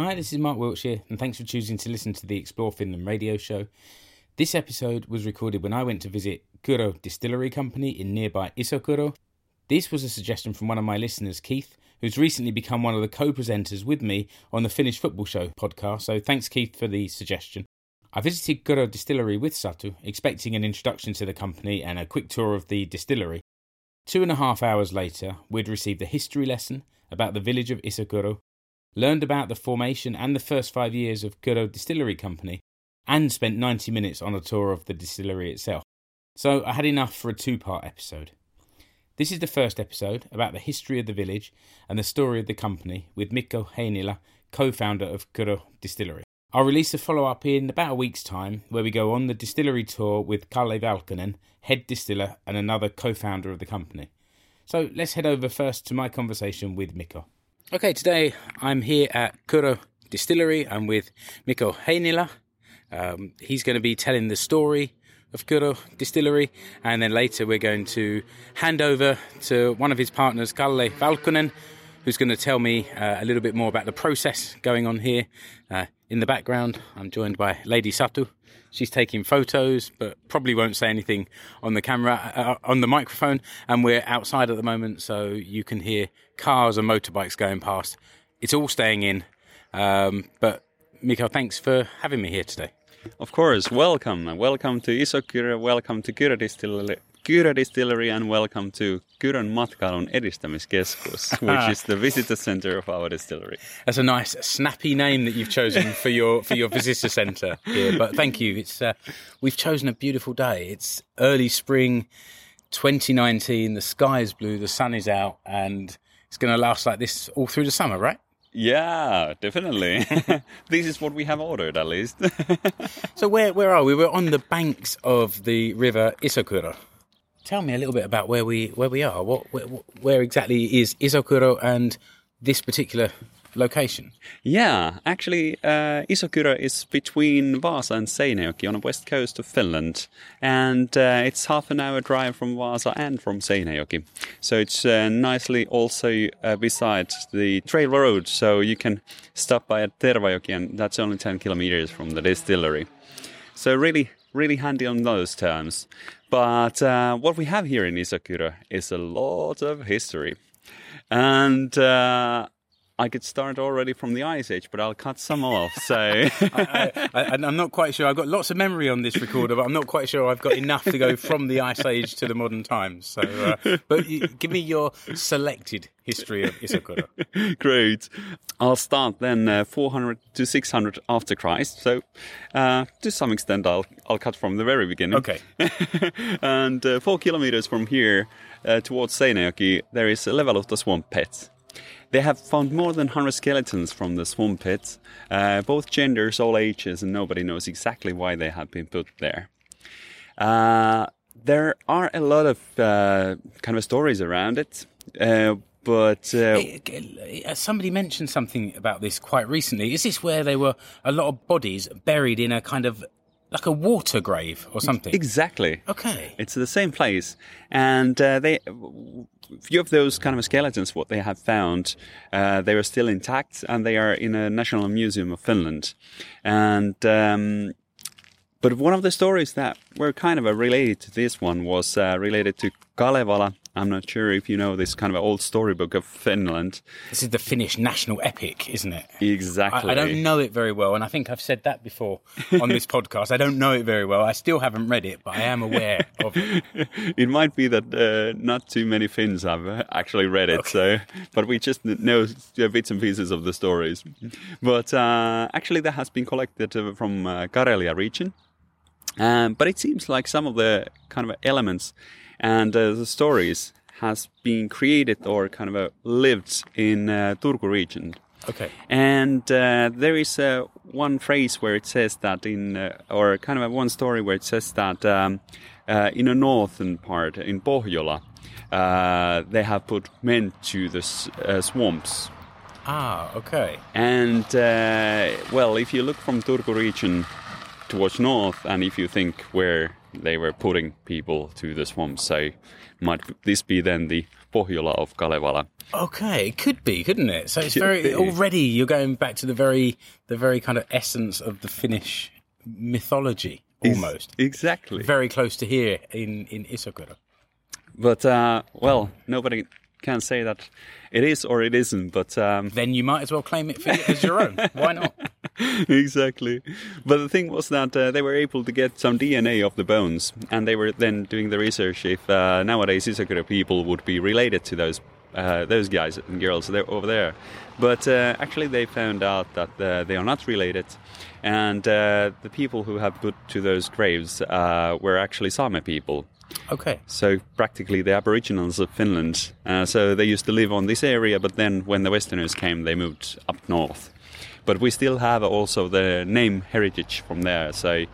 Hi, this is Mark Wiltshire, and thanks for choosing to listen to the Explore Finland radio show. This episode was recorded when I went to visit Kyrö Distillery Company in nearby Isokyrö. This was a suggestion from one of my listeners, Keith, who's recently become one of the co presenters with me on the Finnish Football Show podcast. So thanks, Keith, for the suggestion. I visited Kyrö Distillery with Satu, expecting an introduction to the company and a quick tour of the distillery. Two and a half hours later, we'd received a history lesson about the village of Isokyrö, learned about the formation and the first five years of Kyrö Distillery Company, and spent 90 minutes on a tour of the distillery itself. So I had enough for a two part episode. This is the first episode about the history of the village and the story of the company with Mikko Heinila, co founder of Kyrö Distillery. I'll release a follow up in about a week's time where we go on the distillery tour with Kalle Valkonen, head distiller and another co founder of the company. So let's head over first to my conversation with Mikko. Okay, today I'm here at Kyrö Distillery. I'm with Mikko Heinila. Um, he's going to be telling the story of Kyrö Distillery, and then later we're going to hand over to one of his partners, Kalle Valkonen, who's going to tell me uh, a little bit more about the process going on here. Uh, in the background, I'm joined by Lady Satu. She's taking photos, but probably won't say anything on the camera, uh, on the microphone. And we're outside at the moment, so you can hear cars and motorbikes going past. It's all staying in. Um, but Mikko, thanks for having me here today. Of course, welcome. Welcome to Isokyrö, welcome to Distillery, Kyrö Distillery and welcome to Kyrön Matkailun Edistämiskeskus, which is the visitor center of our distillery. That's a nice, snappy name that you've chosen for your for your visitor centre here. But thank you. It's uh, we've chosen a beautiful day. It's early spring, 2019. The sky is blue, the sun is out, and it's going to last like this all through the summer, right? Yeah, definitely. this is what we have ordered, at least. so where where are we? We're on the banks of the river Isokyrö. Tell me a little bit about where we where we are. What where, where exactly is Isokyrö and this particular location? Yeah, actually, uh, Isokyrö is between Vaasa and Seinäjoki on the west coast of Finland, and uh, it's half an hour drive from Vaasa and from Seinäjoki. So it's uh, nicely also uh, beside the trail road, so you can stop by at Tervajoki, and that's only 10 kilometers from the distillery. So really, really handy on those terms. But uh, what we have here in Isokyrö is a lot of history. And uh, I could start already from the Ice Age, but I'll cut some off. So I, am not quite sure. I've got lots of memory on this recorder, but I'm not quite sure I've got enough to go from the Ice Age to the modern times. So, uh, but you, give me your selected history of Isokyrö. Great. I'll start then uh, 400 to 600 after Christ. So uh, to some extent, I'll I'll cut from the very beginning. Okay. and uh, four kilometers from here uh, towards Seinäjoki, there is a Levänluhta swamp pits. They have found more than 100 skeletons from the swamp pits, uh, both genders, all ages, and nobody knows exactly why they have been put there. Uh, there are a lot of uh, kind of stories around it, uh, but uh, uh, somebody mentioned something about this quite recently. Is this where there were a lot of bodies buried in a kind of like a water grave or something. Exactly. Okay. It's the same place, and uh, they few of those kind of skeletons, what they have found, uh, they are still intact, and they are in a national museum of Finland, and. Um, but one of the stories that were kind of related to this one was uh, related to Kalevala I'm not sure if you know this kind of old storybook of Finland. This is the Finnish national epic, isn't it? Exactly. I, I, don't know it very well, and I think I've said that before on this podcast. I don't know it very well. I still haven't read it, but I am aware of it. It might be that uh, not too many Finns have actually read it, okay. so but we just know bits and pieces of the stories. But uh, actually, that has been collected uh, from uh, Karelia region. Um, but it seems like some of the kind of elements and uh, the stories has been created or kind of uh, lived in uh, Turku region. Okay. And uh, there is uh, one phrase where it says that in, uh, or kind of one story where it says that um, uh, in the northern part, in Pohjola, uh, they have put men to the uh, swamps. Ah, okay. And well, if you look from Turku region towards north, and if you think where they were putting people to the swamps. So might this be then the Pohjola of Kalevala. Okay, it could be, couldn't it? So it's Could very be. already you're going back to the very the very kind of essence of the Finnish mythology almost. Exactly. Very close to here in in Isokyrö. But uh, well, nobody can say that it is or it isn't. But um, Then you might as well claim it for, as your own. Why not? exactly. But the thing was that uh, they were able to get some DNA of the bones, and they were then doing the research if uh, nowadays Isokyrö people would be related to those uh, those guys and girls there over there. But uh, actually, they found out that uh, they are not related, and uh, the people who have put to those graves uh, were actually Sami people. Okay. So practically the Aboriginals of Finland. Uh, so they used to live on this area, but then when the Westerners came, they moved up north. But we still have also the name heritage from there. So,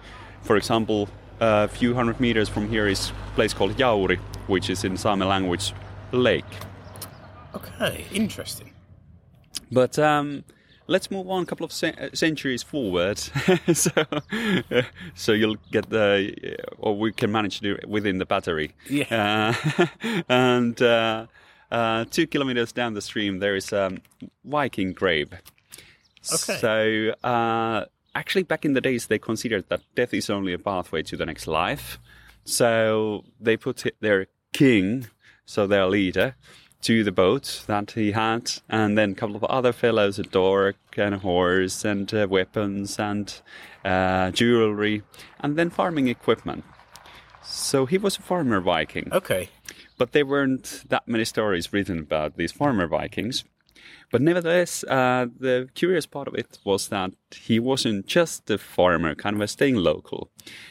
for example, a few hundred meters from here is a place called Jauri, which is in Sami language lake. Okay. Interesting. But um, let's move on a couple of uh, centuries forward, so so you'll get the, or we can manage to do it within the battery. Yeah. Uh, and uh, uh, two kilometers down the stream, there is a Viking grave. Okay. So uh, actually, back in the days, they considered that death is only a pathway to the next life. So they put their king, so their leader, to the boat that he had, and then a couple of other fellows, a dork and a horse and uh, weapons and uh, jewelry, and then farming equipment. So he was a farmer Viking. Okay. But there weren't that many stories written about these farmer Vikings. But nevertheless, uh, the curious part of it was that he wasn't just a farmer, kind of a staying local.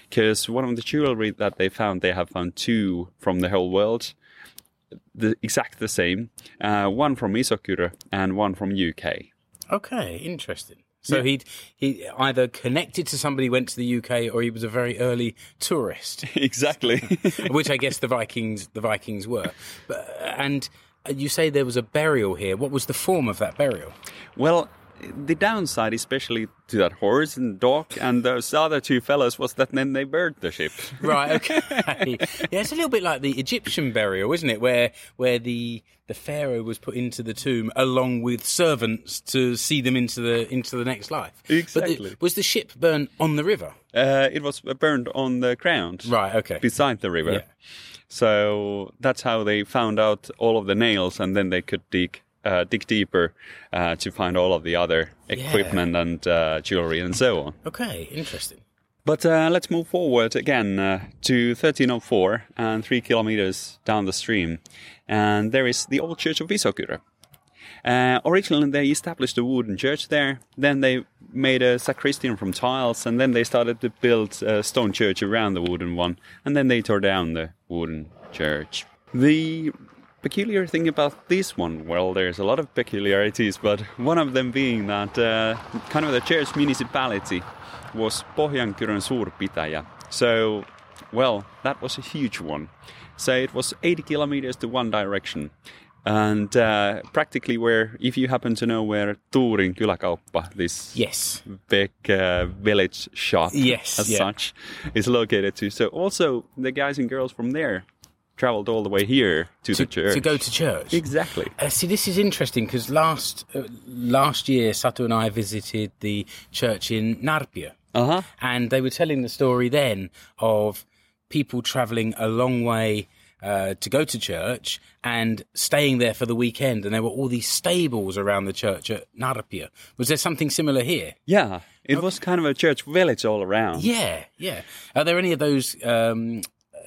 Because one of the jewelry that they found, they have found two from the whole world, the exact the same. Uh, one from Isokyrö and one from UK. Okay. Interesting. So Yeah. he'd he either connected to somebody went to the UK, or he was a very early tourist, exactly. which I guess the Vikings the Vikings were. But, and you say there was a burial here. What was the form of that burial? Well, the downside, especially to that horse and dog and those other two fellows, was that then they burned the ship. Right. Okay. yeah, it's a little bit like the Egyptian burial, isn't it? Where where the the pharaoh was put into the tomb along with servants to see them into the into the next life. But the- Exactly. was the ship burned on the river? Uh, it was burned on the ground. Right. Okay. beside the river. Yeah. So that's how they found out all of the nails, and then they could dig uh, dig deeper uh, to find all of the other equipment and uh, jewelry and so on. Okay. Interesting. But uh, let's move forward again uh, to 1304 and three kilometers down the stream, and there is the old church of Visokura. Uh, originally, they established a wooden church there. Then they made a sacristy from tiles, and then they started to build a stone church around the wooden one. And then they tore down the wooden church. The peculiar thing about this one, well, there's a lot of peculiarities, but one of them being that uh, kind of the church municipality was Pohjankyrön suurpitäjä. So, well, that was a huge one. So it was 80 kilometers to one direction. And uh, practically where, if you happen to know where Tuurin kyläkauppa, this Yes. big uh, village shop Yes, as yeah. such, is located to. So also the guys and girls from there traveled all the way here to, To, the church. to go to church. Exactly. Uh, see, this is interesting because last uh, last year, Satu and I visited the church in Närpiö. Uh huh. and they were telling the story then of people travelling a long way uh, to go to church and staying there for the weekend, and there were all these stables around the church at Närpiö. Was there something similar here? Yeah, it was kind of a church village all around. Yeah, yeah. Are there any of those um,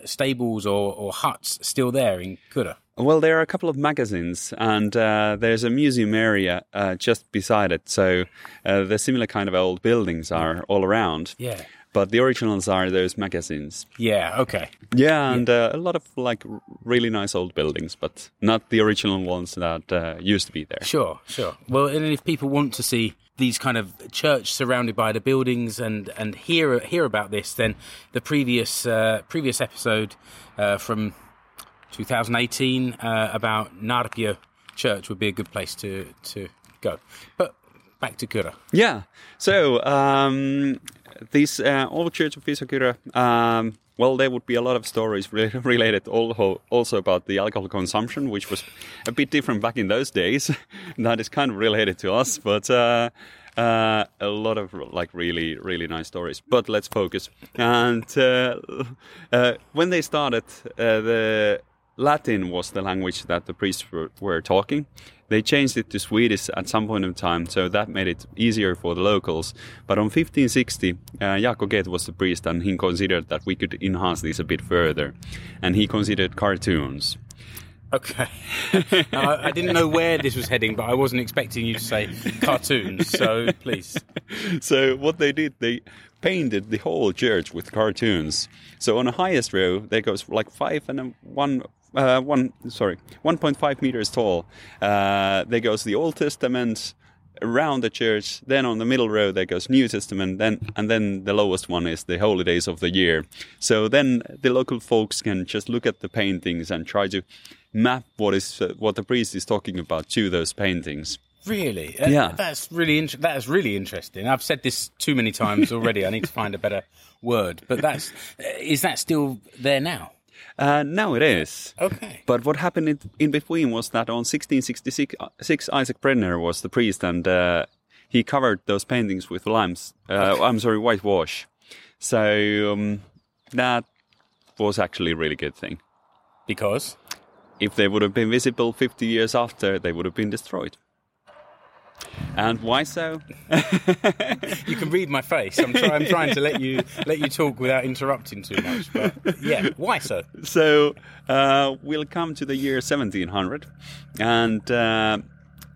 stables or, or huts still there in Kyrö? Well, there are a couple of magazines, and uh, there's a museum area uh, just beside it. So uh, the similar kind of old buildings are all around. Yeah. But the originals are those magazines. Yeah. Okay. Yeah, and uh, a lot of like really nice old buildings, but not the original ones that uh, used to be there. Sure, sure. Well, and if people want to see these kind of church surrounded by the buildings and and hear hear about this, then the previous uh, previous episode uh, from 2018 uh, about Närpiö Church would be a good place to to go. But back to Kyrö. Yeah. So um, this uh, old church of Visokura, um, well, there would be a lot of stories re- related also, about the alcohol consumption, which was a bit different back in those days. that is kind of related to us, but uh, uh, a lot of like really, really nice stories. But let's focus. And uh, uh, when they started, uh, the Latin was the language that the priests were, were talking. They changed it to Swedish at some point in time, so that made it easier for the locals. But on 1560, uh, Jaakko was the priest, and he considered that we could enhance this a bit further. And he considered cartoons. Okay. Now, I, I didn't know where this was heading, but I wasn't expecting you to say cartoons. So please. so what they did, they painted the whole church with cartoons. So on the highest row, there goes like five and one. Uh, one sorry, 1.5 meters tall. Uh, there goes the Old Testament around the church. Then on the middle row there goes New Testament. Then and then the lowest one is the holy days of the year. So then the local folks can just look at the paintings and try to map what is uh, what the priest is talking about to those paintings. Really? Uh, Yeah. That's really int- that's really interesting. I've said this too many times already. I need to find a better word. But that's uh, is that still there now? Uh, now it is. Okay. But what happened in, in between was that on 1666, uh, Isaac Brenner was the priest, and uh, he covered those paintings with limes. Uh, I'm sorry, whitewash. So um, that was actually a really good thing. Because If they would have been visible 50 years after, they would have been destroyed. And why so? you can read my face. I'm, try- I'm trying to let you let you talk without interrupting too much. But yeah, why so? so uh, we'll come to the year 1700, and uh,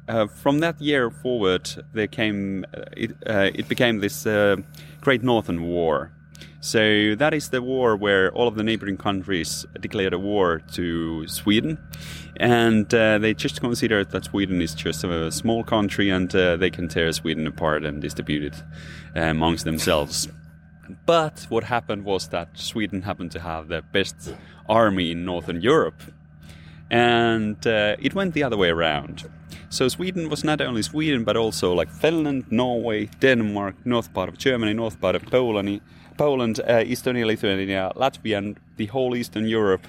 uh, from that year forward, there came uh, it, uh, it became this uh, Great Northern War. So that is the war where all of the neighboring countries declared a war to Sweden, and uh, they just considered that Sweden is just a small country and uh, they can tear Sweden apart and distribute it uh, amongst themselves. But what happened was that Sweden happened to have the best army in Northern Europe. And uh, it went the other way around. So Sweden was not only Sweden, but also like Finland, Norway, Denmark, north part of Germany, north part of Poland, Poland, uh, Estonia, Lithuania, Latvia, and the whole Eastern Europe,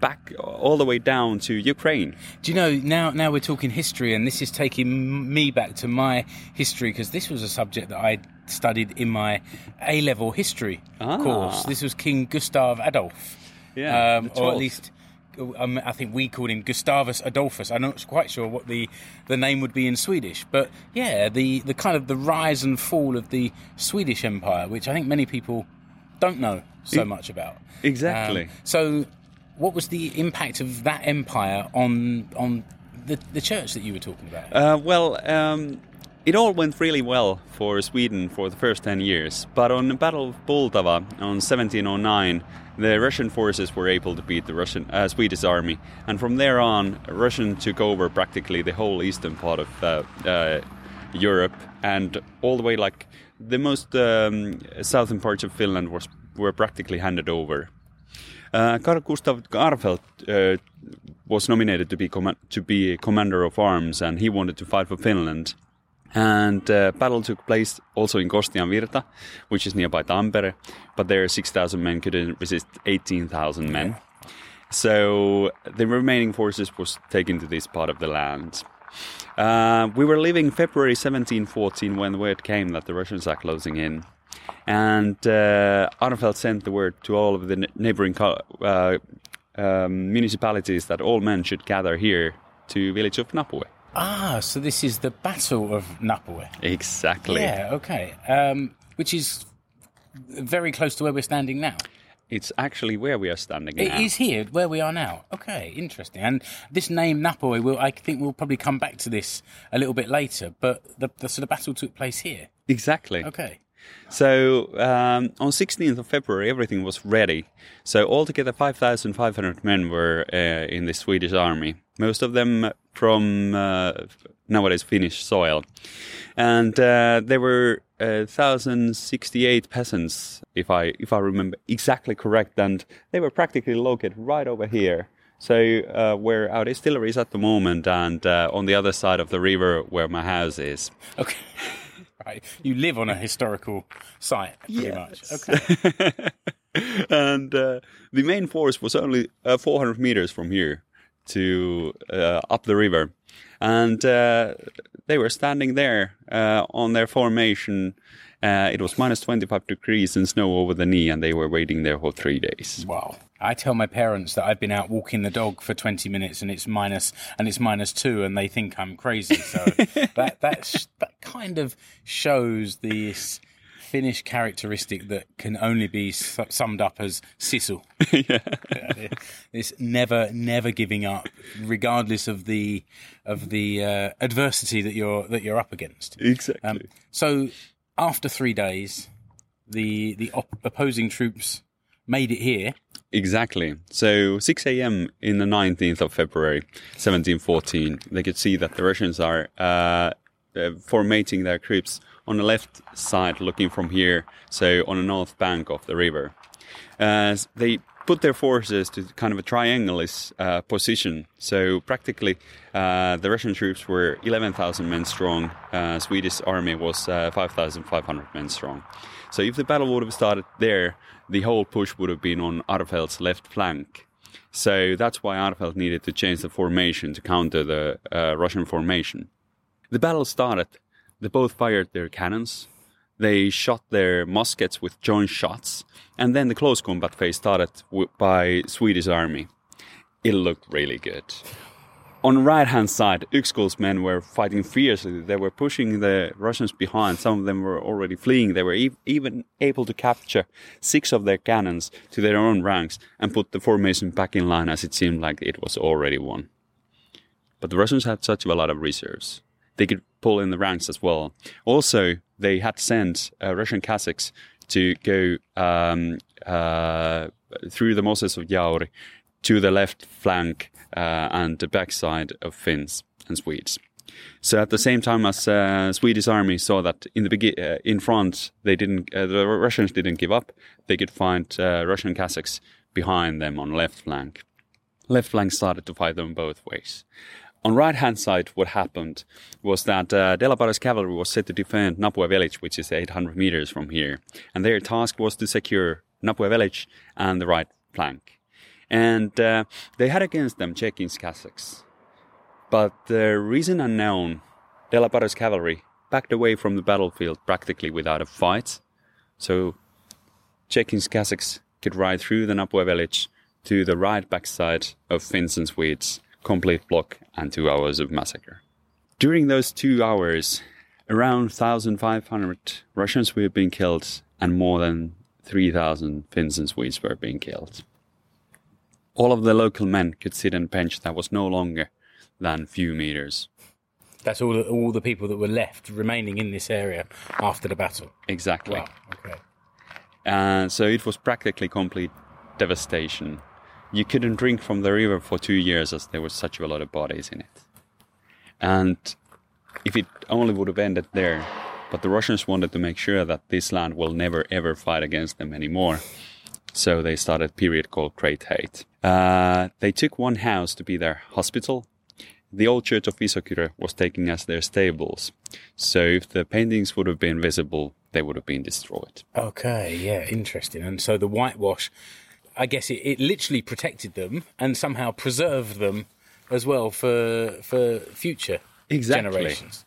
back all the way down to Ukraine. Do you know now? Now we're talking history, and this is taking me back to my history because this was a subject that I studied in my A level history Ah. course. This was King Gustav Adolf. Yeah, um, or at least um, I think we called him Gustavus Adolphus. I'm not quite sure what the, the name would be in Swedish, but yeah, the, the kind of the rise and fall of the Swedish Empire, which I think many people don't know so much about. Exactly. Um, so, what was the impact of that empire on on the, the church that you were talking about? Uh, well, um, it all went really well for Sweden for the first 10 years, but on the Battle of Poltava on 1709, the Russian forces were able to beat the Russian uh, Swedish army, and from there on, Russian took over practically the whole eastern part of uh, uh, Europe, and all the way like the most um, southern parts of Finland was were practically handed over. Uh, Carl Gustav Armfelt uh, was nominated to be comma- to be commander of arms, and he wanted to fight for Finland. And uh, battle took place also in Kostian Virta, which is nearby Tampere, but there 6,000 men couldn't resist 18,000 men. So the remaining forces was taken to this part of the land. Uh, we were leaving February 1714 when the word came that the Russians are closing in. And uh, sent the word to all of the ne- neighboring uh, um, municipalities that all men should gather here to village of Napue. Ah, so this is the Battle of Napue. Exactly. Yeah, okay. Um, which is very close to where we're standing now. It's actually where we are standing It now. is here, where we are now. Okay, interesting. And this name Napue, will I think we'll probably come back to this a little bit later. But the, the so the battle took place here. Exactly. Okay. So um, on 16th of February, everything was ready. So altogether, 5,500 men were uh, in the Swedish army. Most of them from uh, nowadays Finnish soil, and uh, there were uh, 1,068 peasants, if I if I remember exactly correct, and they were practically located right over here. So uh, where our distillery is at the moment, and uh, on the other side of the river where my house is. Okay. right. You live on a historical site, pretty much. Okay. and uh, the main forest was only uh, 400 meters from here to uh, up the river, and uh, they were standing there uh, on their formation. Uh, it was minus 25 degrees and snow over the knee, and they were waiting there for three days. Wow. I tell my parents that I've been out walking the dog for 20 minutes and it's minus and it's minus two and they think I'm crazy. So that that that kind of shows this Finnish characteristic that can only be su- summed up as sisu. yeah. This never never giving up regardless of the of the uh, adversity that you're that you're up against. Exactly. Um, so after 3 days the the op- opposing troops made it here Exactly. So 6 a.m. in the 19th of February, 1714, they could see that the Russians are uh, uh, formating their troops on the left side, looking from here, so on the north bank of the river. Uh, they put their forces to kind of a triangulous uh, position. So practically, uh, the Russian troops were 11,000 men strong. Uh, Swedish army was uh, 5,500 men strong. So if the battle would have started there, the whole push would have been on Armfelt's left flank. So that's why Arveld needed to change the formation to counter the uh, Russian formation. The battle started. They both fired their cannons. They shot their muskets with joint shots, and then the close combat phase started by Swedish army. It looked really good. On right hand side, Uxkull's men were fighting fiercely. They were pushing the Russians behind. Some of them were already fleeing. They were e- even able to capture six of their cannons to their own ranks and put the formation back in line as it seemed like it was already won. But the Russians had such a lot of reserves. They could pull in the ranks as well. Also, they had sent uh, Russian Cossacks to go um, uh, through the Moses of Jauri to the left flank uh, and the backside of Finns and Swedes. So at the same time as uh, Swedish army saw that in the begi- uh, in front they didn't uh, the Russians didn't give up, they could find uh, Russian Cossacks behind them on left flank. Left flank started to fight them both ways. On right hand side, what happened was that uh, Delapare's cavalry was set to defend Napue village, which is 800 meters from here, and their task was to secure Napue village and the right flank. And uh, they had against them Chekhin's Cossacks. But the reason unknown, Delapare's cavalry backed away from the battlefield practically without a fight. So Chekhin's Cossacks could ride through the Napue village to the right backside of Finns and Swedes, complete block and two hours of massacre. During those two hours, around 1,500 Russians were being killed and more than 3,000 Finns and Swedes were being killed. All of the local men could sit on a bench that was no longer than few meters. That's all the, all the people that were left remaining in this area after the battle. Exactly. Wow. Okay. And so it was practically complete devastation. You couldn't drink from the river for two years as there was such a lot of bodies in it. And if it only would have ended there, but the Russians wanted to make sure that this land will never ever fight against them anymore. So they started a period called Great Hate. Uh, they took one house to be their hospital. The old church of Isokyrö was taken as their stables. So if the paintings would have been visible, they would have been destroyed. Okay, yeah, interesting. And so the whitewash, I guess it, it literally protected them and somehow preserved them as well for for future Exactly. generations.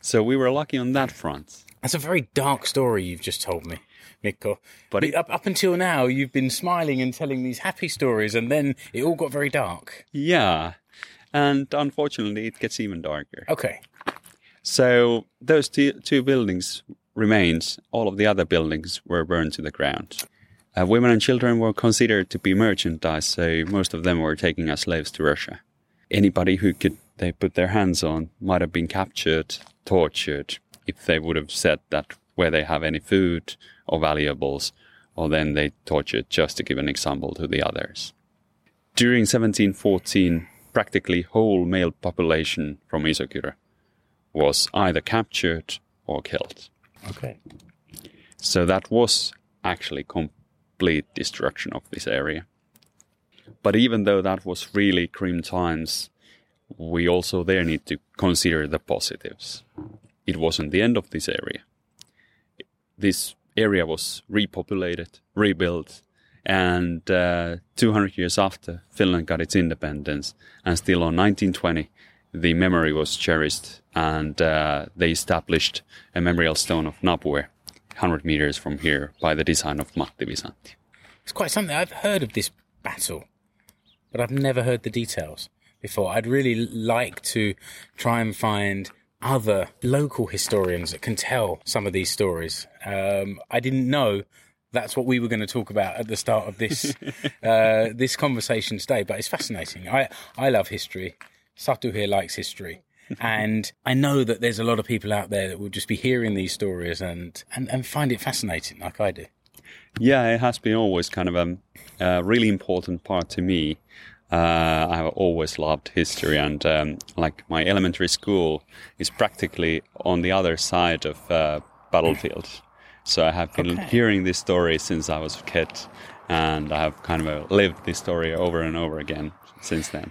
So we were lucky on that front. That's a very dark story you've just told me, Mikko. But it- up up until now, you've been smiling and telling these happy stories, and then it all got very dark. Yeah. And unfortunately, it gets even darker. Okay, So those two, two buildings remained. All of the other buildings were burned to the ground. Uh, women and children were considered to be merchandise, so most of them were taken as slaves to Russia. Anybody who could they put their hands on might have been captured, tortured, if they would have said that where they have any food or valuables, or then they tortured just to give an example to the others. During 1714, practically whole male population from Isokyrö was either captured or killed. okay. So that was actually complete destruction of this area. But even though that was really grim times, we also there need to consider the positives. It wasn't the end of this area. This area was repopulated, rebuilt, And uh, 200 years after Finland got its independence, and still on 1920, the memory was cherished, and uh, they established a memorial stone of Napue, 100 meters from here, by the design of Matti Visanti. It's quite something. I've heard of this battle, but I've never heard the details before. I'd really like to try and find other local historians that can tell some of these stories. Um, I didn't know that's what we were going to talk about at the start of this uh, this conversation today, but it's fascinating. I I love history. Satu here likes history. And I know that there's a lot of people out there that will just be hearing these stories and, and, and find it fascinating, like I do. Yeah, it has been always kind of a, a really important part to me. Uh, I've always loved history, and um, like my elementary school is practically on the other side of uh, battlefield. So I have been Okay. hearing this story since I was a kid, and I have kind of lived this story over and over again since then.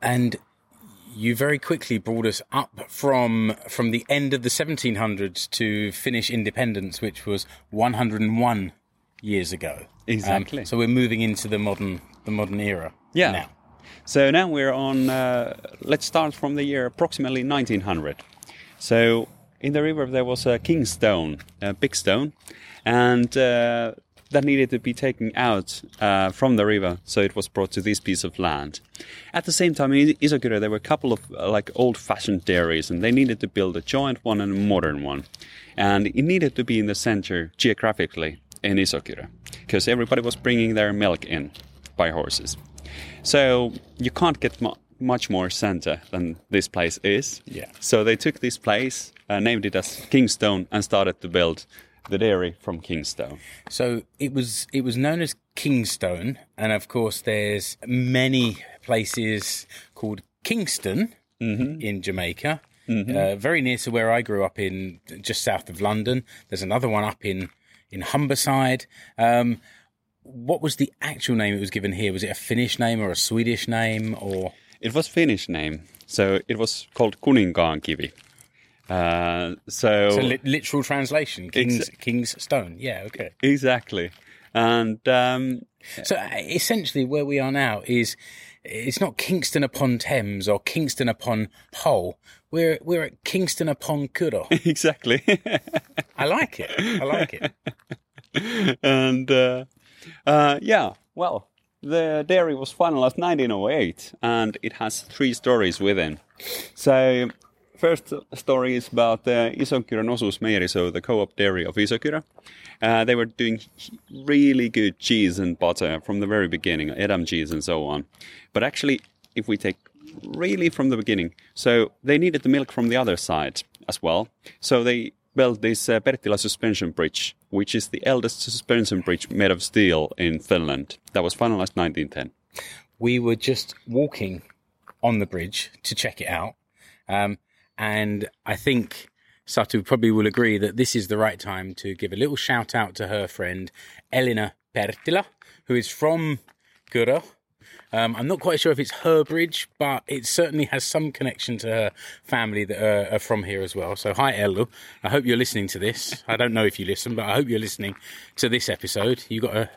and you very quickly brought us up from from the end of the 1700s to Finnish independence, which was 101 years ago. Um, Exactly. so we're moving into the modern the modern era. Yeah. Now. So now we're on. Uh, let's start from the year approximately 1900. So in the river there was a king stone, a big stone, and uh, that needed to be taken out uh, from the river. So it was brought to this piece of land. At the same time, in Isokyrö there were a couple of uh, like old-fashioned dairies, and they needed to build a joint one and a modern one, and it needed to be in the center geographically in Isokyrö because everybody was bringing their milk in by horses. So you can't get mu- much more center than this place is. Yeah. So they took this place, uh, named it as Kingstone, and started to build the dairy from Kingstone. So it was it was known as Kingstone, and of course there's many places called Kingston in Jamaica, uh, very near to where I grew up in, just south of London. There's another one up in in Humberside. Um, what was the actual name it was given here? Was it a Finnish name or a Swedish name or? It was Finnish name, so it was called Kuninkaankivi. Uh, so So li- literal translation, King's Ex- King's Stone. Yeah, okay. exactly, and um, So uh, essentially, where we are now is it's not Kingston upon Thames or Kingston upon Hull. We're we're at Kingston upon Kyrö. exactly, I like it. I like it. and uh, uh, yeah, well, the dairy was finalized 1908, and it has three stories within. So, first story is about the Isokyrön osuusmeijeri, so the co-op dairy of Isokyrö. Uh, they were doing really good cheese and butter from the very beginning, Edam cheese and so on. But actually, if we take really from the beginning, so they needed the milk from the other side as well. So they built this uh, suspension bridge, which is the eldest suspension bridge made of steel in Finland. That was finalized 1910. We were just walking on the bridge to check it out, um, and I think Satu probably will agree that this is the right time to give a little shout out to her friend Elina Perttila, who is from Kyrö. Um, I'm not quite sure if it's her bridge, but it certainly has some connection to her family that are, are from here as well. So, hi, Ellu. I hope you're listening to this. I don't know if you listen, but I hope you're listening to this episode. You got a,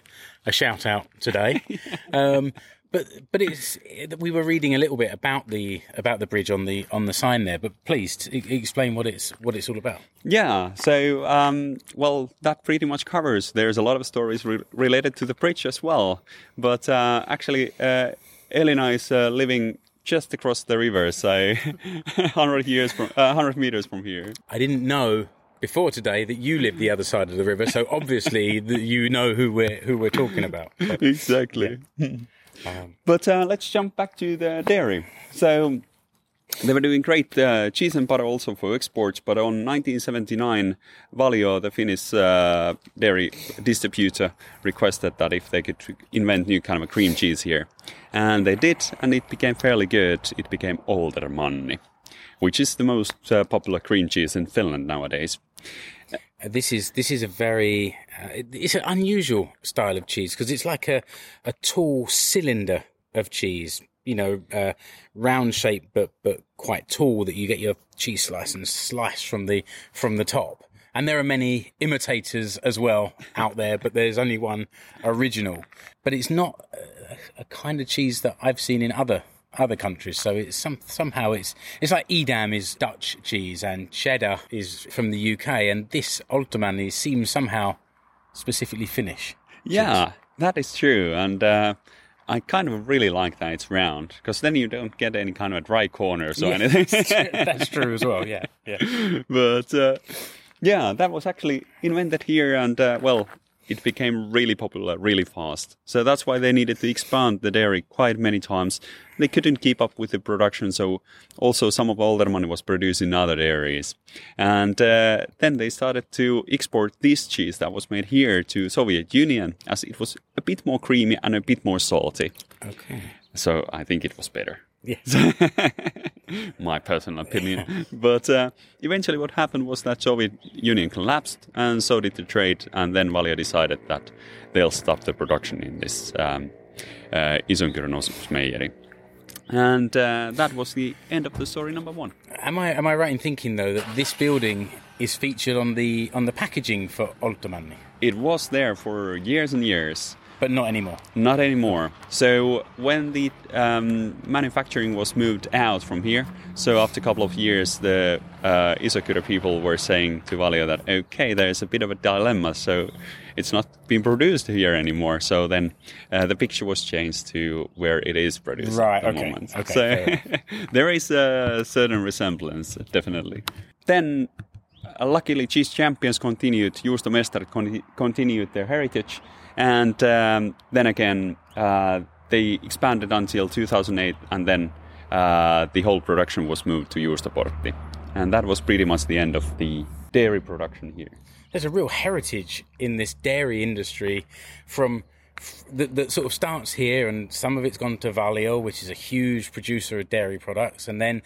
a shout out today. Um, but but it's we were reading a little bit about the about the bridge on the on the sign there. But please t- explain what it's what it's all about. Yeah, so, um, well, that pretty much covers. There's a lot of stories re- related to the bridge as well. But uh, actually, uh, Elina is uh, living just across the river, so 100 years from uh, 100 meters from here. I didn't know before today that you live the other side of the river, so obviously that you know who we're who we're talking about. So, exactly. Um, But uh, let's jump back to the dairy. So they were doing great uh, cheese and butter also for exports, but on 1979, Valio, the Finnish uh, dairy distributor, requested that if they could invent new kind of a cream cheese here. And they did, and it became fairly good. It became Oltermanni, which is the most uh, popular cream cheese in Finland nowadays. This is this is a very uh, it's an unusual style of cheese because it's like a a tall cylinder of cheese. You know, uh, round shape but but quite tall that you get your cheese slice and slice from the from the top. And there are many imitators as well out there, but there's only one original. But it's not a, a kind of cheese that I've seen in other other countries. So it's some somehow it's it's like Edam is Dutch cheese and cheddar is from the UK, and this Oltermanni seems somehow specifically Finnish. Yeah, that is true, and. Uh, I kind of really like that it's round because then you don't get any kind of a dry corners or Yeah, anything. That's true as well. Yeah, yeah. but uh, yeah, that was actually invented here, and uh, well, it became really popular really fast. So that's why they needed to expand the dairy quite many times. They couldn't keep up with the production, so also some of Oltermanni was produced in other areas. And uh, then they started to export this cheese that was made here to Soviet Union, as it was a bit more creamy and a bit more salty. Okay. So I think it was better Yes. my personal opinion. but uh, eventually, what happened was that Soviet Union collapsed, and so did the trade. And then Valio decided that they'll stop the production in this um, uh. And uh, that was the end of the story number one. Am I am I right in thinking though that this building is featured on the on the packaging for Oltermanni, It was there for years and years. But not anymore? Not anymore. So when the um, manufacturing was moved out from here, so after a couple of years, the uh, Isokyrö people were saying to Valio that okay, there's a bit of a dilemma. So it's not being produced here anymore. So then uh, the picture was changed to where it is produced Right, at the okay, moment. okay, so there is a certain resemblance, definitely. Then uh, luckily, cheese champions continued, Juustomestarit con- continued their heritage, and um, then again uh, they expanded until 2008, and then uh, the whole production was moved to Juustoportti, and that was pretty much the end of the dairy production here. There's a real heritage in this dairy industry from that, that sort of starts here, and some of it's gone to Valio, which is a huge producer of dairy products, and then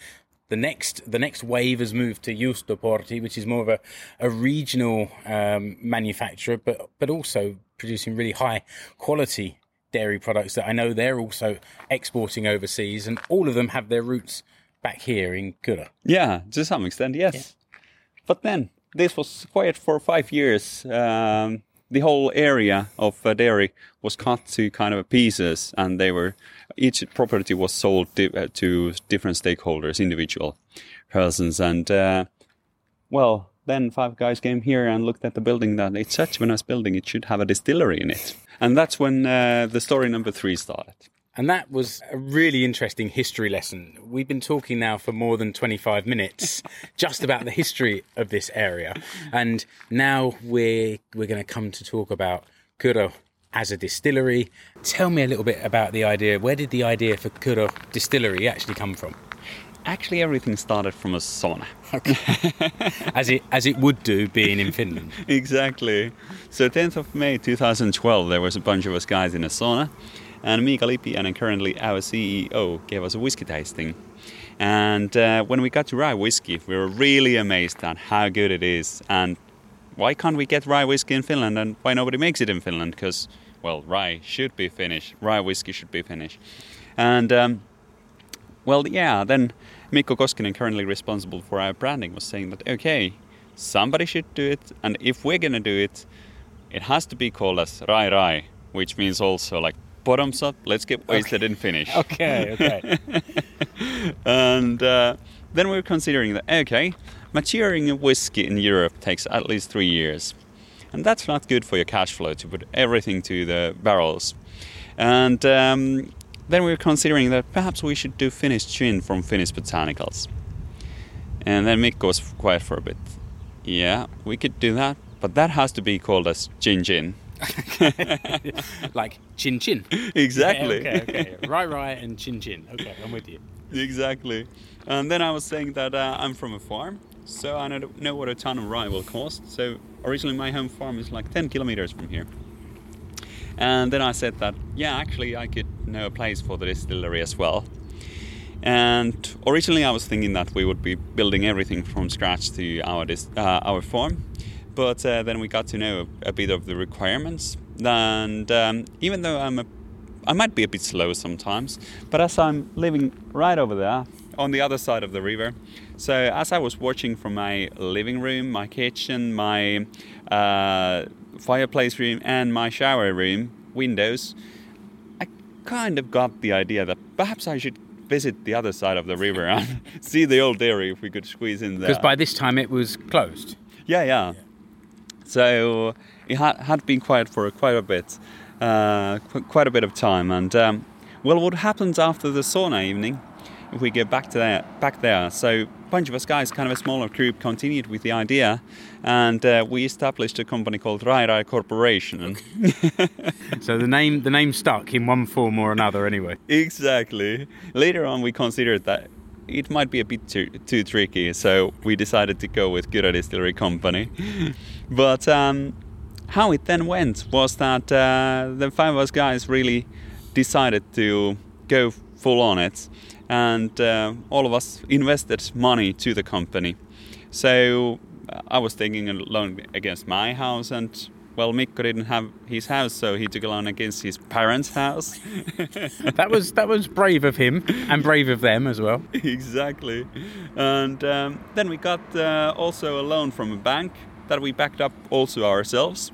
the next the next wave has moved to Juustoportti, which is more of a, a regional um, manufacturer, but but also producing really high quality dairy products that I know they're also exporting overseas, and all of them have their roots back here in Kyrö. Yeah, to some extent, yes. But then this was quiet for five years. Um, the whole area of uh, dairy was cut to kind of pieces, and they were each property was sold di- uh, to different stakeholders, individual persons, and uh, well, then five guys came here and looked at the building. That it's such a nice building; it should have a distillery in it, and that's when uh, the story number three started. And that was a really interesting history lesson. We've been talking now for more than 25 minutes just about the history of this area. And now we're, we're going to come to talk about Kyrö as a distillery. Tell me a little bit about the idea. Where did the idea for Kyrö Distillery actually come from? Actually, everything started from a sauna. As it, as it would do being in Finland. exactly. So 10th of May 2012, there was a bunch of us guys in a sauna, and Miika Lipiäinen, currently our CEO, gave us a whiskey tasting. And uh, when we got to rye whiskey, we were really amazed at how good it is, and why can't we get rye whiskey in Finland, and why nobody makes it in Finland? Because, well, rye should be Finnish, rye whiskey should be Finnish, and um, well, yeah, then Mikko Koskinen, currently responsible for our branding, was saying that okay, somebody should do it, and if we're gonna do it, it has to be called as Rai Rai, which means also like bottoms up, let's get wasted and finish. Okay, okay. And uh, then we were considering that okay, maturing a whiskey in Europe takes at least three years, and that's not good for your cash flow to put everything to the barrels. And um, then we were considering that perhaps we should do Finnish gin from Finnish botanicals. And then Mikko was quiet for a bit. Yeah, we could do that, but that has to be called as gin gin. like chin chin. Exactly. Yeah, okay, okay. Right, right, and chin chin. Okay, I'm with you. exactly. And then I was saying that uh, I'm from a farm, so I know, know what a ton of rye will cost. So originally my home farm is like 10 kilometers from here. And then I said that, yeah, actually I could know a place for the distillery as well. And originally I was thinking that we would be building everything from scratch to our dis- uh, our farm, but uh, then we got to know a bit of the requirements. And um, even though I'm a, I might be a bit slow sometimes, but as I'm living right over there, on the other side of the river. So as I was watching from my living room, my kitchen, my uh, fireplace room, and my shower room windows, I kind of got the idea that perhaps I should visit the other side of the river and see the old dairy if we could squeeze in there. Because by this time it was closed. Yeah, yeah. So it had, had been quiet for quite a bit, uh, qu- quite a bit of time. And um, well, what happens after the sauna evening? If we get back to there, back there. So a bunch of us guys, kind of a smaller group, continued with the idea, and uh, we established a company called Rai Rai Corporation. So the name the name stuck in one form or another anyway. Exactly. Later on, we considered that it might be a bit too, too tricky, so we decided to go with Kyrö Distillery Company. but um, how it then went was that uh, the five of us guys really decided to go full on it, and uh, all of us invested money to the company. So uh, I was taking a loan against my house and. Well, Mikko didn't have his house, so he took a loan against his parents' house. That was that was brave of him and brave of them as well. exactly. And um, then we got uh, also a loan from a bank that we backed up also ourselves.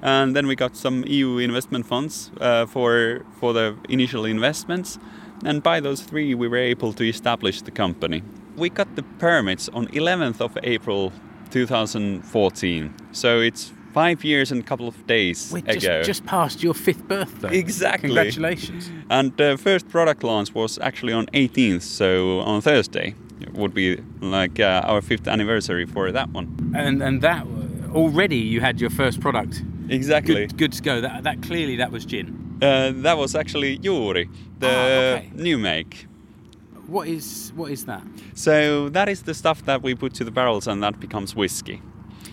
And then we got some EU investment funds uh, for for the initial investments. And by those three, we were able to establish the company. We got the permits on 11th of April 2014. So it's five years and a couple of days We're ago. just, just past your fifth birthday. Exactly. Congratulations. And the first product launch was actually on 18th, so on Thursday. It would be like uh, our fifth anniversary for that one. And and that already you had your first product. Exactly. Good, good to go. That that clearly that was gin. Uh, that was actually Juuri, the Ah, okay. new make. What is what is that? So that is the stuff that we put to the barrels and that becomes whiskey.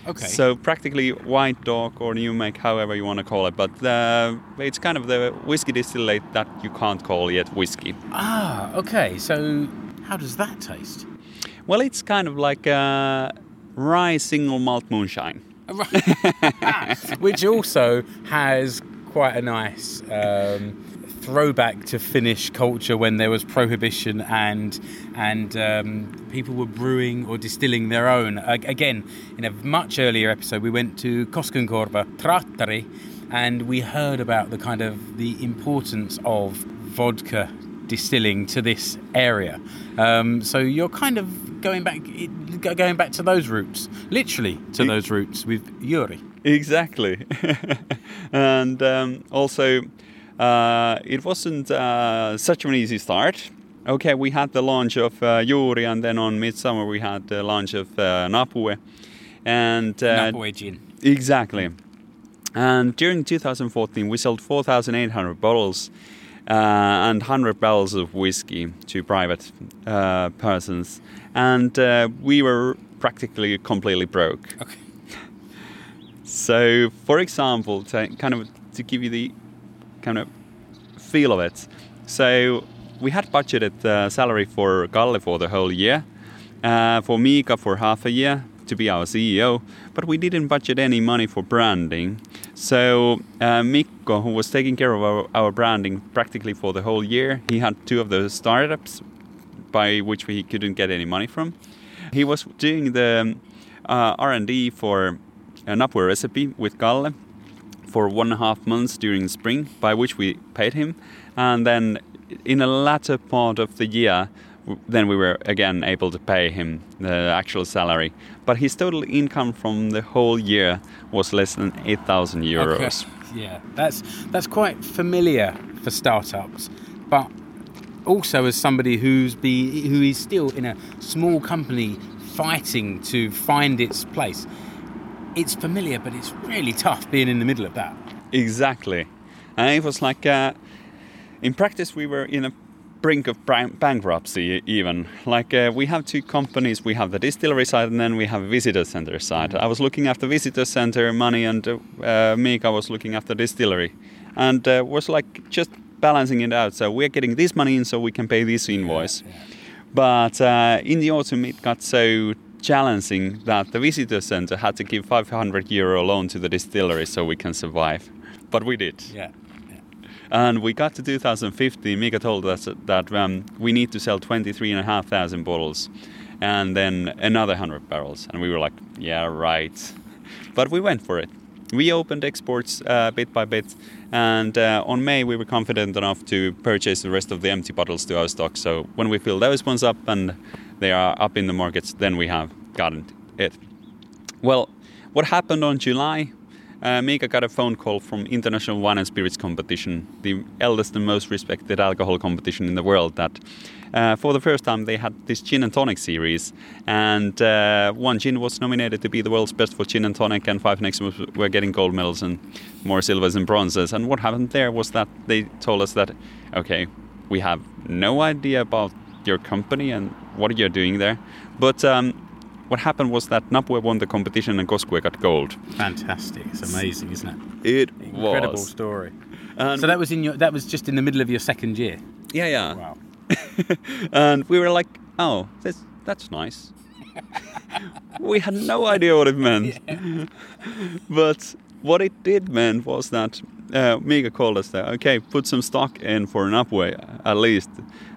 Okay. So practically white dog or new make, however you want to call it, but uh, it's kind of the whiskey distillate that you can't call yet whiskey. ah, okay. So how does that taste? Well, it's kind of like a rye single malt moonshine. Which also has quite a nice um, throwback to Finnish culture when there was prohibition and and um, people were brewing or distilling their own. Again, in a much earlier episode, we went to Koskenkorva Trattari, and we heard about the kind of the importance of vodka distilling to this area. Um, so you're kind of going back, going back to those roots, literally to those roots with Juuri. Exactly. and um, also, uh, it wasn't uh, such an easy start. Okay, we had the launch of uh, Juuri, and then on Midsummer we had the launch of uh, Napue. And uh, Napue gin. Exactly. And during 2014, we sold 4,800 bottles uh, and 100 barrels of whiskey to private uh, persons. And uh, we were practically completely broke. Okay. So, for example, to kind of to give you the kind of feel of it, so we had budgeted uh, salary for Kalle for the whole year, uh, for Miika for half a year to be our CEO, but we didn't budget any money for branding. So uh, Mikko, who was taking care of our, our branding practically for the whole year, he had two of the startups by which he couldn't get any money from. He was doing the uh, R&D for an Napue recipe with Kalle for one and a half months during spring, by which we paid him, and then in the latter part of the year, then we were again able to pay him the actual salary. But his total income from the whole year was less than eight thousand euros. Okay. Yeah, that's that's quite familiar for startups, but also as somebody who's be who is still in a small company fighting to find its place. It's familiar, but it's really tough being in the middle of that. Exactly. And it was like, uh, in practice, we were in a brink of bankruptcy even. Like, uh, we have two companies we have the distillery side and then we have a visitor center side. I was looking after visitor center money, and uh, Miika was looking after distillery. And uh, was like just balancing it out. So we're getting this money in so we can pay this invoice. But uh, in the autumn, it got so challenging that the visitor center had to give 500 euro loan to the distillery so we can survive. But we did. Yeah. And we got to 2015. Miika told us that um, we need to sell 23,500 bottles and then another 100 barrels. And we were like, yeah, right. But we went for it. We opened exports uh, bit by bit, and uh, on May we were confident enough to purchase the rest of the empty bottles to our stock. So when we fill those ones up and they are up in the markets, then we have gotten it. Well, what happened on July? Uh, Miika got a phone call from International Wine and Spirits Competition, the eldest and most respected alcohol competition in the world. That uh, for the first time they had this gin and tonic series, and uh, one gin was nominated to be the world's best for gin and tonic, and five next were getting gold medals and more silvers and bronzes. And what happened there was that they told us that, okay, we have no idea about your company and what you're doing there, but um, what happened was that Napue won the competition and Koskue got gold. Fantastic! It's amazing, isn't it? It Incredible was. story. And So that was in your that was just in the middle of your second year. yeah, yeah. Wow. and we were like, oh, that's, that's nice. we had no idea what it meant. but what it did mean was that uh, Miika called us there, okay, put some stock in for an upway at least.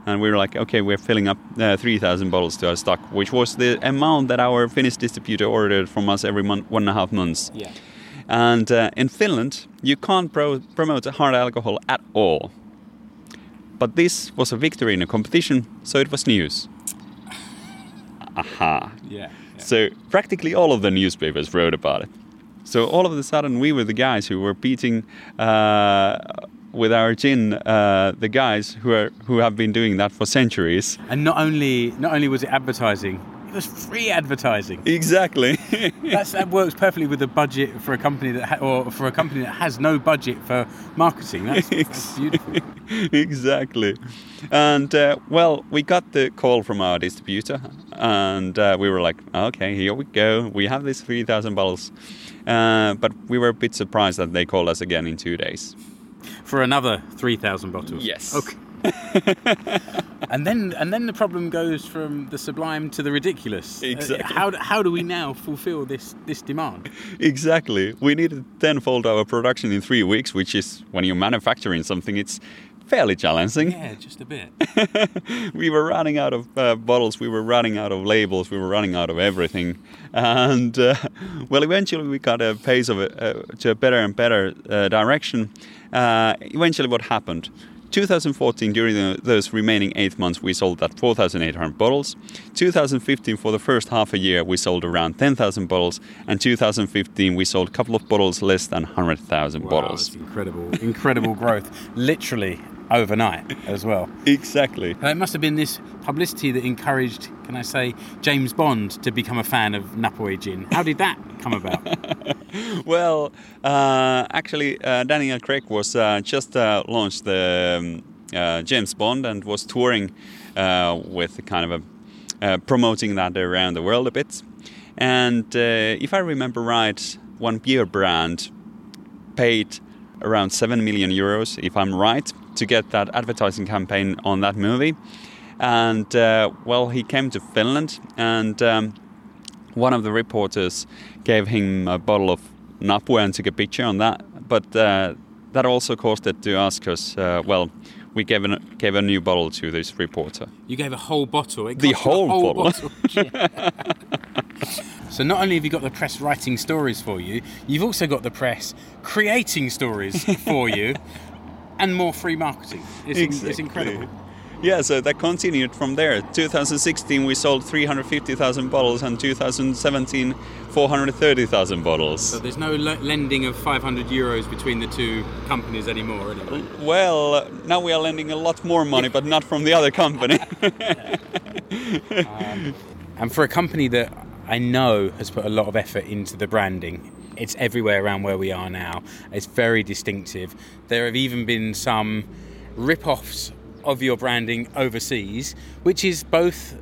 And we were like, okay, we're filling up uh, 3,000 bottles to our stock, which was the amount that our Finnish distributor ordered from us every month, one and a half months. Yeah. And uh, in Finland, you can't pro- promote hard alcohol at all. But this was a victory in a competition, so it was news. Aha. Yeah. So practically all of the newspapers wrote about it. So all of a sudden, we were the guys who were beating uh, with our gin uh, the guys who are who have been doing that for centuries. And not only not only was it advertising, it was free advertising. Exactly. That's, that works perfectly with a budget for a company that ha- or for a company that has no budget for marketing. That's, that's beautiful. exactly. And uh, well, we got the call from our distributor, and uh, we were like, okay, here we go. We have these 3,000 bottles. Uh, but we were a bit surprised that they called us again in two days. For another three thousand bottles. Yes. Okay. and then and then the problem goes from the sublime to the ridiculous. Uh, Exactly. how, how do we now fulfill this this demand? Exactly. We needed tenfold our production in three weeks, which is when you're manufacturing something, it's fairly challenging. Yeah, just a bit. we were running out of uh, bottles, we were running out of labels, we were running out of everything. And uh, well, eventually we got a pace of it uh, to a better and better uh, direction. Uh, eventually, what happened? 2014, during the, those remaining eight months, we sold that 4,800 bottles. 2015, for the first half a year, we sold around 10,000 bottles. And 2015, we sold a couple of bottles less than 100,000 Wow, bottles. incredible, incredible growth. Literally overnight as well. Exactly. Uh, it must have been this publicity that encouraged, can I say, James Bond to become a fan of Napue gin. How did that come about? Well, uh, actually, uh, Daniel Craig was uh, just uh, launched the um, uh, James Bond and was touring uh, with kind of a uh, promoting that around the world a bit. And uh, if I remember right, one beer brand paid around seven million euros, if I'm right, to get that advertising campaign on that movie. And uh, well, he came to Finland and. Um, one of the reporters gave him a bottle of Napue and took a picture on that. But uh, that also caused it to ask us uh, well, we gave, an, gave a new bottle to this reporter. You gave a whole bottle. It The cost you a whole bottle. so not only have you got the press writing stories for you, you've also got the press creating stories for you, and more free marketing. It's, in- it's incredible. Yeah, so that continued from there. 2016, we sold 350,000 bottles, and 2017, 430,000 bottles. So there's no le- lending of 500 euros between the two companies anymore. Anyway. Well, now we are lending a lot more money, but not from the other company. Um, and for a company that I know has put a lot of effort into the branding, it's everywhere around where we are now. It's very distinctive. There have even been some rip-offs of your branding overseas, which is both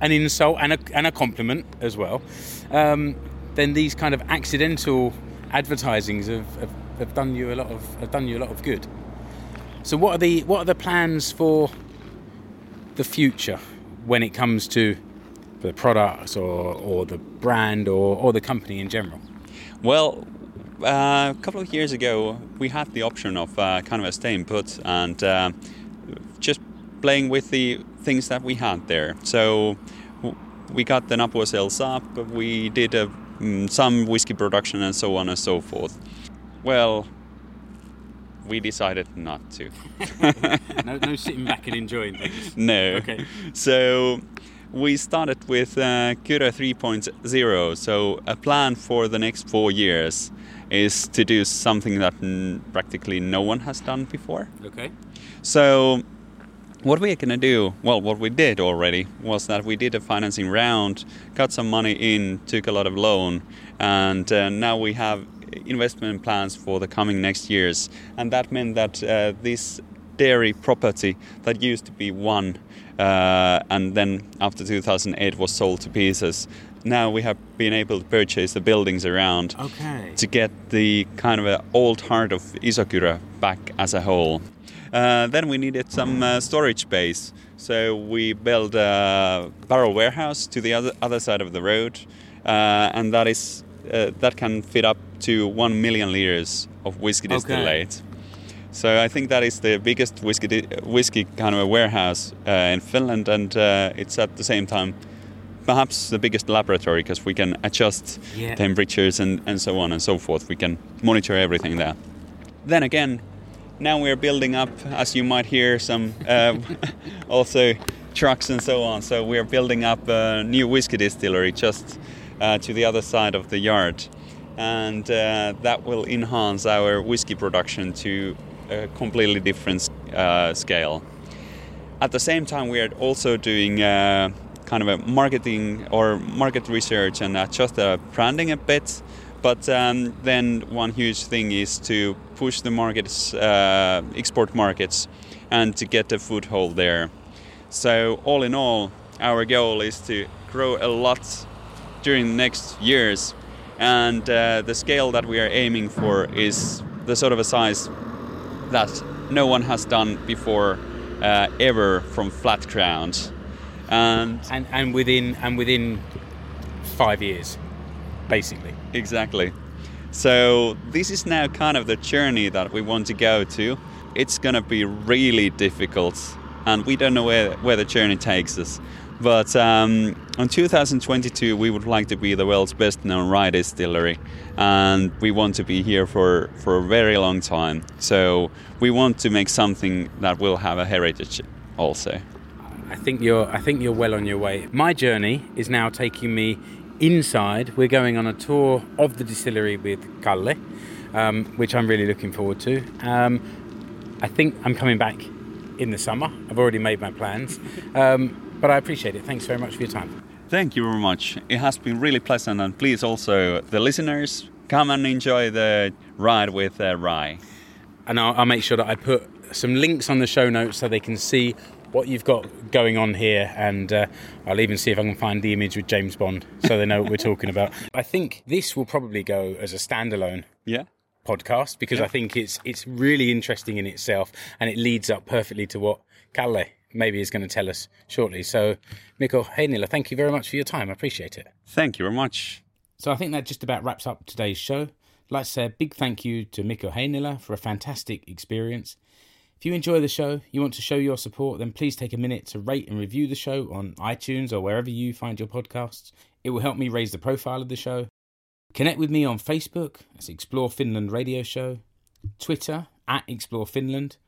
an insult and a, and a compliment as well. Um, then these kind of accidental advertisings have, have, have done you a lot of have done you a lot of good. So what are the what are the plans for the future when it comes to the products or, or the brand or, or the company in general? Well, uh, a couple of years ago, we had the option of uh, kind of staying put and uh, just playing with the things that we had there. So we got the Napue sales up, we did a, mm, some whiskey production and so on and so forth. Well, we decided not to. no, no sitting back and enjoying things. No. Okay. So we started with uh, Kyrö 3.0. So a plan for the next four years is to do something that n- practically no one has done before. Okay. So what we're gonna do, well, what we did already was that we did a financing round, got some money in, took a lot of loan, and uh, now we have investment plans for the coming next years. And that meant that uh, this dairy property that used to be one, uh, and then after 2008 was sold to pieces. Now we have been able to purchase the buildings around Okay. to get the kind of a old heart of Isokyrö back as a whole. Uh, then we needed some uh, storage space, so we built a barrel warehouse to the other other side of the road, uh, and that is uh, that can fit up to one million liters of whiskey Okay. distillate. So I think that is the biggest whiskey di- whiskey kind of a warehouse uh, in Finland, and uh, it's at the same time perhaps the biggest laboratory because we can adjust Yeah. temperatures and, and so on and so forth. We can monitor everything there. Then again, now we're building up, as you might hear, some uh, also trucks and so on. So we're building up a new whiskey distillery just uh, to the other side of the yard, and uh, that will enhance our whiskey production to a completely different uh, scale. At the same time, we are also doing uh, kind of a marketing or market research and adjust the branding a bit. But um, then one huge thing is to push the markets, uh, export markets, and to get a foothold there. So all in all, our goal is to grow a lot during the next years, and uh, the scale that we are aiming for is the sort of a size that no one has done before uh, ever from flat ground. And And and within and within five years, basically. exactly. So this is now kind of the journey that we want to go to. It's gonna be really difficult, and we don't know where, where the journey takes us. But um, in 2022, we would like to be the world's best known rye distillery, and we want to be here for, for a very long time. So we want to make something that will have a heritage also. I think you're I think you're well on your way. My journey is now taking me inside. We're going on a tour of the distillery with Kalle, um, which I'm really looking forward to. Um, I think I'm coming back in the summer. I've already made my plans, um, but I appreciate it. Thanks very much for your time. Thank you very much. It has been really pleasant, and please also the listeners come and enjoy the ride with uh, Rye. and I'll, I'll make sure that I put some links on the show notes so they can see what you've got going on here, and uh, I'll even see if I can find the image with James Bond so they know what we're talking about. I think this will probably go as a standalone Yeah. podcast because I think it's it's really interesting in itself, and it leads up perfectly to what Kalle maybe is going to tell us shortly. So, Mikko Heinila, thank you very much for your time. I appreciate it. Thank you very much. So I think that just about wraps up today's show. I'd like to say a big thank you to Mikko Heinila for a fantastic experience. If you enjoy the show, you want to show your support, then please take a minute to rate and review the show on iTunes or wherever you find your podcasts. It will help me raise the profile of the show. Connect with me on Facebook, that's Explore Finland Radio Show, Twitter at Explore Finland,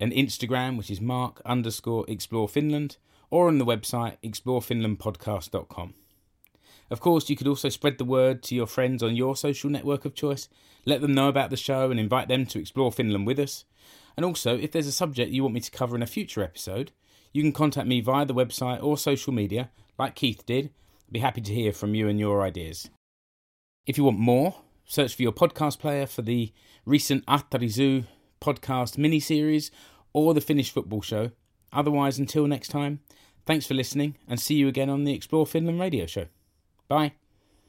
and Instagram, which is mark underscore Explore Finland, or on the website explorefinlandpodcast.com. Of course, you could also spread the word to your friends on your social network of choice. Let them know about the show and invite them to explore Finland with us. And also, if there's a subject you want me to cover in a future episode, you can contact me via the website or social media, like Keith did. I'd be happy to hear from you and your ideas. If you want more, search for your podcast player for the recent Attarizu podcast mini series or the Finnish football show. Otherwise, until next time, thanks for listening and see you again on the Explore Finland radio show. Bye.